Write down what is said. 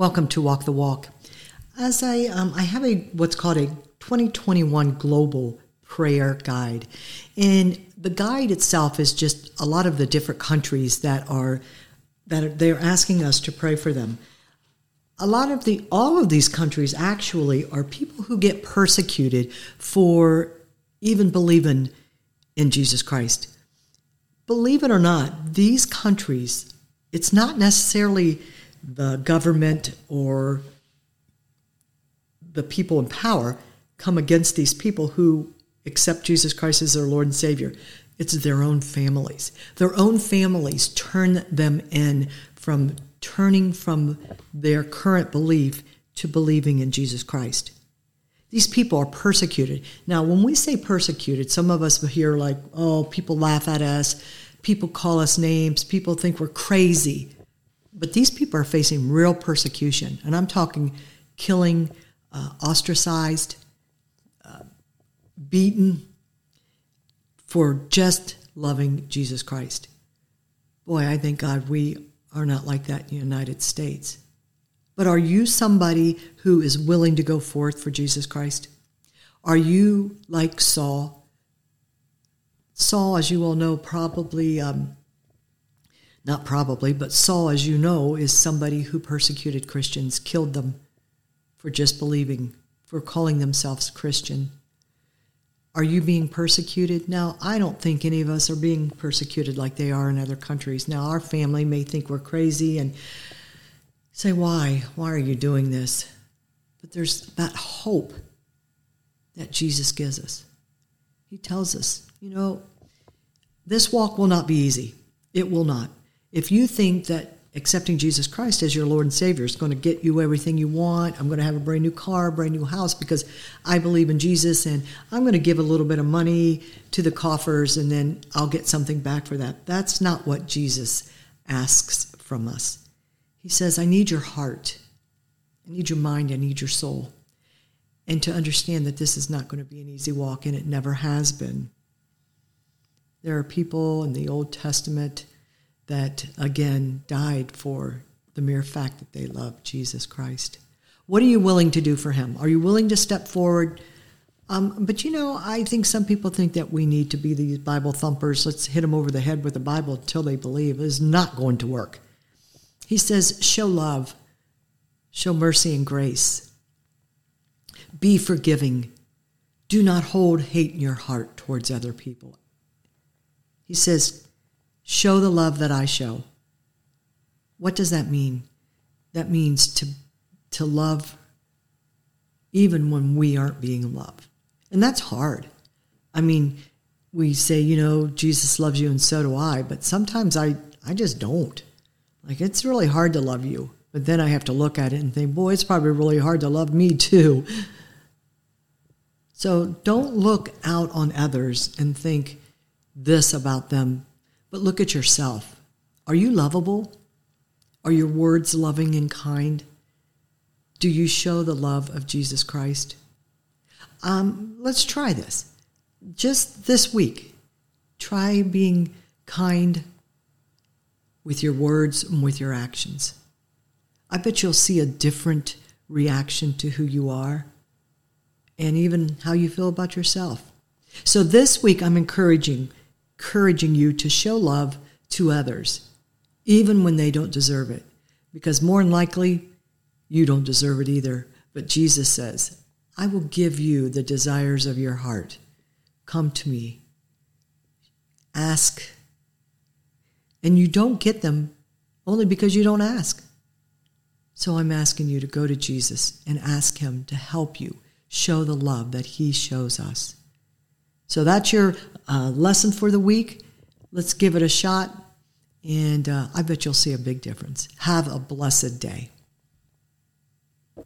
Welcome to Walk the Walk. As I, um, I have a what's called a 2021 Global Prayer Guide, and the guide itself is just a lot of the different countries that are that are, they're asking us to pray for them. A lot of the all of these countries actually are people who get persecuted for even believing in Jesus Christ. Believe it or not, these countries, it's not necessarily the government or the people in power come against these people who accept Jesus Christ as their Lord and Savior. It's their own families. Their own families turn them in from turning from their current belief to believing in Jesus Christ. These people are persecuted. Now, when we say persecuted, some of us hear like, oh, people laugh at us, people call us names, people think we're crazy. But these people are facing real persecution, and I'm talking killing, uh, ostracized, uh, beaten for just loving Jesus Christ. Boy, I thank God we are not like that in the United States. But are you somebody who is willing to go forth for Jesus Christ? Are you like Saul? Saul, as you all know, probably um, not probably, but Saul, as you know, is somebody who persecuted Christians, killed them for just believing, for calling themselves Christian. Are you being persecuted? Now, I don't think any of us are being persecuted like they are in other countries. Now, our family may think we're crazy and say, Why? Why are you doing this? But there's that hope that Jesus gives us. He tells us, you know, this walk will not be easy. It will not. If you think that accepting Jesus Christ as your Lord and Savior is going to get you everything you want, I'm going to have a brand new car, brand new house because I believe in Jesus and I'm going to give a little bit of money to the coffers and then I'll get something back for that. That's not what Jesus asks from us. He says, I need your heart. I need your mind. I need your soul. And to understand that this is not going to be an easy walk and it never has been. There are people in the Old Testament that again died for the mere fact that they love Jesus Christ. What are you willing to do for him? Are you willing to step forward? Um, but you know, I think some people think that we need to be these Bible thumpers. Let's hit them over the head with the Bible until they believe. It is not going to work. He says, show love, show mercy and grace, be forgiving, do not hold hate in your heart towards other people. He says, Show the love that I show. What does that mean? That means to, to love even when we aren't being loved. And that's hard. I mean, we say, you know, Jesus loves you and so do I, but sometimes I, I just don't. Like, it's really hard to love you. But then I have to look at it and think, boy, it's probably really hard to love me too. So don't look out on others and think this about them but look at yourself. Are you lovable? Are your words loving and kind? Do you show the love of Jesus Christ? Um, let's try this. Just this week, try being kind with your words and with your actions. I bet you'll see a different reaction to who you are and even how you feel about yourself. So this week, I'm encouraging encouraging you to show love to others, even when they don't deserve it. Because more than likely, you don't deserve it either. But Jesus says, I will give you the desires of your heart. Come to me. Ask. And you don't get them only because you don't ask. So I'm asking you to go to Jesus and ask him to help you show the love that he shows us. So that's your uh, lesson for the week. Let's give it a shot, and uh, I bet you'll see a big difference. Have a blessed day.